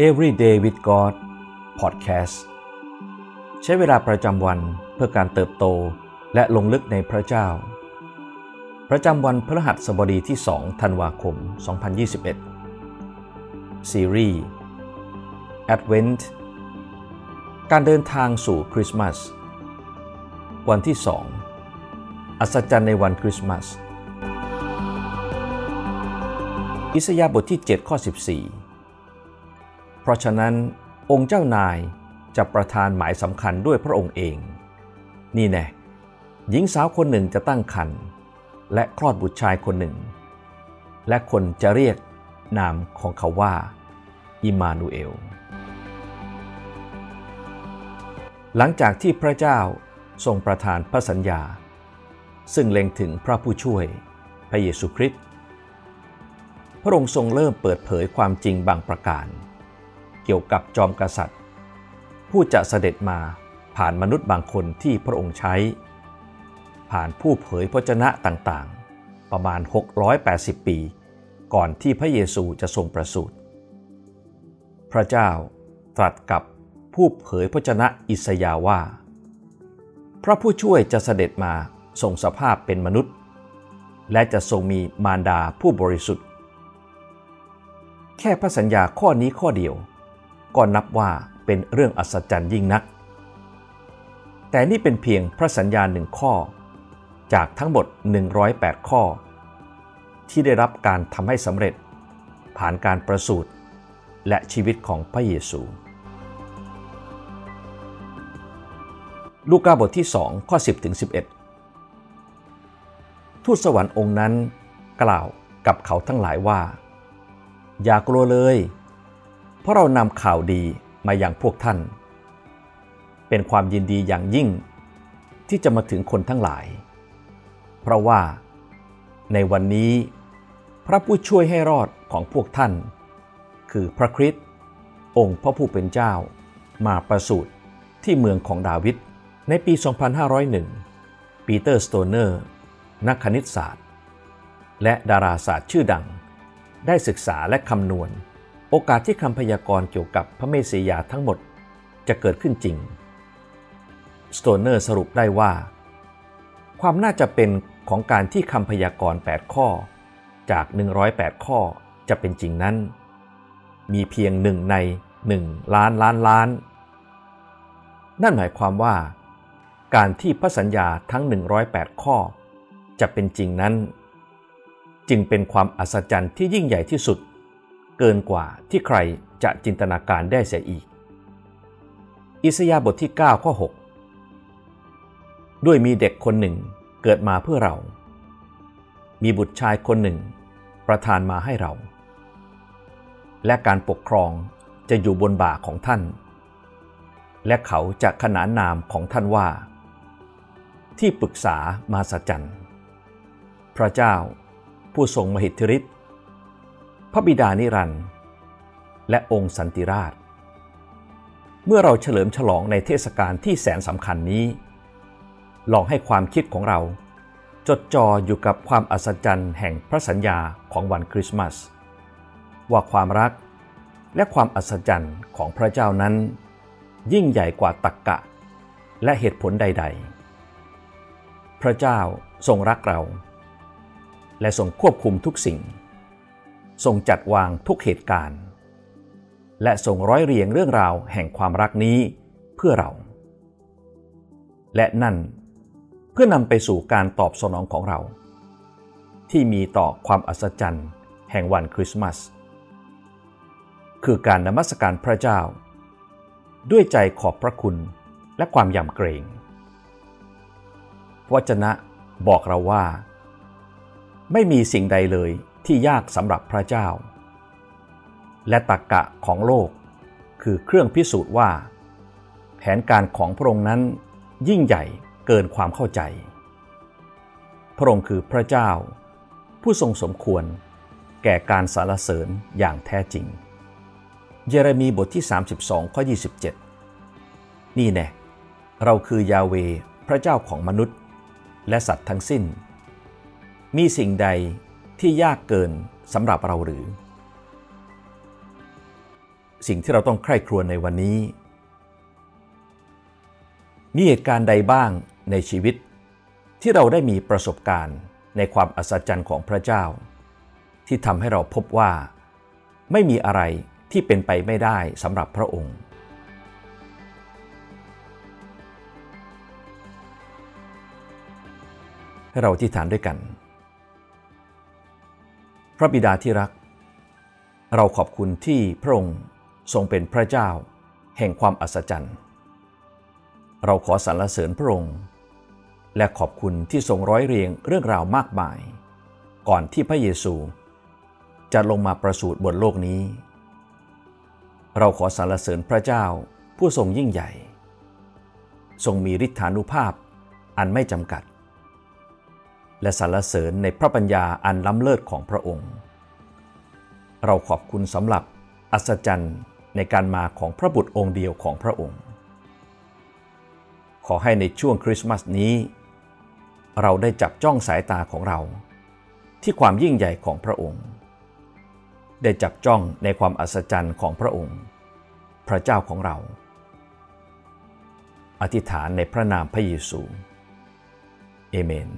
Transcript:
Everyday with God Podcast ใช้เวลาประจำวันเพื่อการเติบโตและลงลึกในพระเจ้า ประจำวันพฤหัสบดีที่ 2 ธันวาคม 2021 ซีรีส์ Advent การเดินทางสู่คริสต์มาส วันที่ 2 อัศจรรย์ในวันคริสต์มาส อิสยาห์บทที่ 7 ข้อ 14 เพราะฉะนั้นองค์เจ้านายจะประทานหมายสำคัญด้วยพระองค์เอง นี่แน่หญิงสาวคนหนึ่งจะตั้งครรภ์และคลอดบุตรชายคนหนึ่ง และคนจะเรียกนามของเขาว่า อิมานูเอล หลังจากที่พระเจ้าทรงประทานพระสัญญา ซึ่งเล็งถึงพระผู้ช่วยพระเยซูคริสต์พระองค์ทรงเริ่มเปิดเผยความจริงบางประการ เกี่ยวกับจอมกษัตริย์ ผู้จะเสด็จมาผ่านมนุษย์บางคนที่พระองค์ใช้ ผ่านผู้เผยพระชนะต่างๆ ประมาณ 680 ปี ก่อนที่พระเยซูจะทรงประสูติพระเจ้าตรัสกับผู้เผยพระชนะอิสยาว่า พระผู้ช่วยจะเสด็จมาทรงสภาพเป็นมนุษย์ และจะทรงมีมารดาผู้บริสุทธิ์ แค่พระสัญญาข้อนี้ข้อเดียว ก็นับว่าเป็นเรื่องอัศจรรย์ยิ่งนัก แต่นี่เป็นเพียงพระสัญญาหนึ่งข้อ จากทั้งหมด 108 ข้อ ที่ได้รับการทำให้สำเร็จ ผ่านการประสูติและชีวิตของพระเยซู ลูกาบทที่ 2 ข้อ 10ถึง11 ทูตสวรรค์องค์นั้นกล่าวกับเขาทั้งหลายว่า อย่ากลัวเลย เพราะเรานำข่าวดีมาอย่างพวกท่าน เป็นความยินดีอย่างยิ่งที่จะมาถึงคนทั้งหลาย เพราะว่าในวันนี้พระผู้ช่วยให้รอดของพวกท่าน คือพระคริสต์องค์พระผู้เป็นเจ้า มาประสูติที่เมืองของดาวิดในปี 2501 ปีเตอร์สโตเนอร์ นักคณิตศาสตร์ และดาราศาสตร์ชื่อดัง ได้ศึกษาและคำนวณ โอกาสที่คำพยากรณ์เกี่ยวกับพระเมสสิยาห์ทั้งหมดจะเกิดขึ้นจริง สโตเนอร์สรุปได้ว่า ความน่าจะเป็นของการที่คำพยากรณ์ 8 ข้อ จาก 108 ข้อจะเป็นจริงนั้น มีเพียงหนึ่งใน 1 ล้านล้านล้าน นั่นหมายความว่า การที่พระสัญญาทั้ง 108 ข้อ จะเป็นจริงนั้น จึงเป็นความอัศจรรย์ที่ยิ่งใหญ่ที่สุด เกินกว่าที่ใครจะจินตนาการได้เสียอีก อิสยาบทที่ 9 ข้อ 6 ด้วยมีเด็กคนหนึ่งเกิดมาเพื่อเรา มีบุตรชายคนหนึ่ง ประทานมาให้เรา และการปกครองจะอยู่บนบ่าของท่าน และเขาจะขนานนามของท่านว่า ที่ปรึกษามาสจันพระเจ้าผู้ทรงมหิทธิฤทธิ์ พระบิดานิรันดร์และองค์สันติราช เมื่อเราเฉลิมฉลองในเทศกาลที่แสนสำคัญนี้ ลองให้ความคิดของเรา จดจ่ออยู่กับความอัศจรรย์แห่งพระสัญญาของวันคริสต์มาส ว่าความรักและความอัศจรรย์ของพระเจ้านั้น ยิ่งใหญ่กว่าตรกกะ และเหตุผลใด ๆ พระเจ้าทรงรักเรา และทรงควบคุมทุกสิ่ง ทรงจัดวางทุกเหตุการณ์ และทรงร้อยเรียงเรื่องราวแห่งความรักนี้เพื่อเรา และนั่นเพื่อนำไปสู่การตอบสนองของเรา ที่มีต่อความอัศจรรย์แห่งวันคริสต์มาสคือการนมัสการพระเจ้า ด้วยใจขอบพระคุณและความยำเกรงวจนะบอกเราว่า ไม่มีสิ่งใดเลย ที่ยากสำหรับพระเจ้า และตรกกะของโลก คือเครื่องพิสูจน์ว่า แผนการของพระองค์นั้นยิ่งใหญ่เกินความเข้าใจ พระองค์คือพระเจ้า ผู้ทรงสมควรแก่การสรรเสริญอย่างแท้จริง เยเรมีบทที่ 32 ข้อ 27 นี่แน่เราคือยาเวพระเจ้าของมนุษย์ และสัตว์ทั้งสิ้น มีสิ่งใด ที่ยากเกินสำหรับเราหรือ สิ่งที่เราต้องใคร่ครวญในวันนี้ มีเหตุการณ์ใดบ้างในชีวิต ที่เราได้มีประสบการณ์ในความอัศจรรย์ของพระเจ้า ที่ทำให้เราพบว่า ไม่มีอะไรที่เป็นไปไม่ได้สำหรับพระองค์ให้เราที่ฐานด้วยกัน ระบิดาที่รัก เราขอบคุณที่พระองค์ทรงเป็นพระเจ้า แห่งความอัศจรรย์ เราขอสรรเสริญพระองค์ และขอบคุณที่ทรงร้อยเรียงเรื่องราวมากมาย ก่อนที่พระเยซู จะลงมาประสูติบนโลกนี้ เราขอสรรเสริญพระเจ้าผู้ทรงยิ่งใหญ่ ทรงมีฤทธานุภาพอันไม่จำกัด และสรรเสริญในพระปัญญาอันล้ำเลิศของพระองค์ เราขอบคุณสำหรับอัศจรรย์ในการมาของพระบุตรองค์เดียวของพระองค์ ขอให้ในช่วงคริสต์มาสนี้ เราได้จับจ้องสายตาของเรา ที่ความยิ่งใหญ่ของพระองค์ ได้จับจ้องในความอัศจรรย์ของพระองค์ พระเจ้าของเรา อธิษฐานในพระนามพระเยซู เอเมน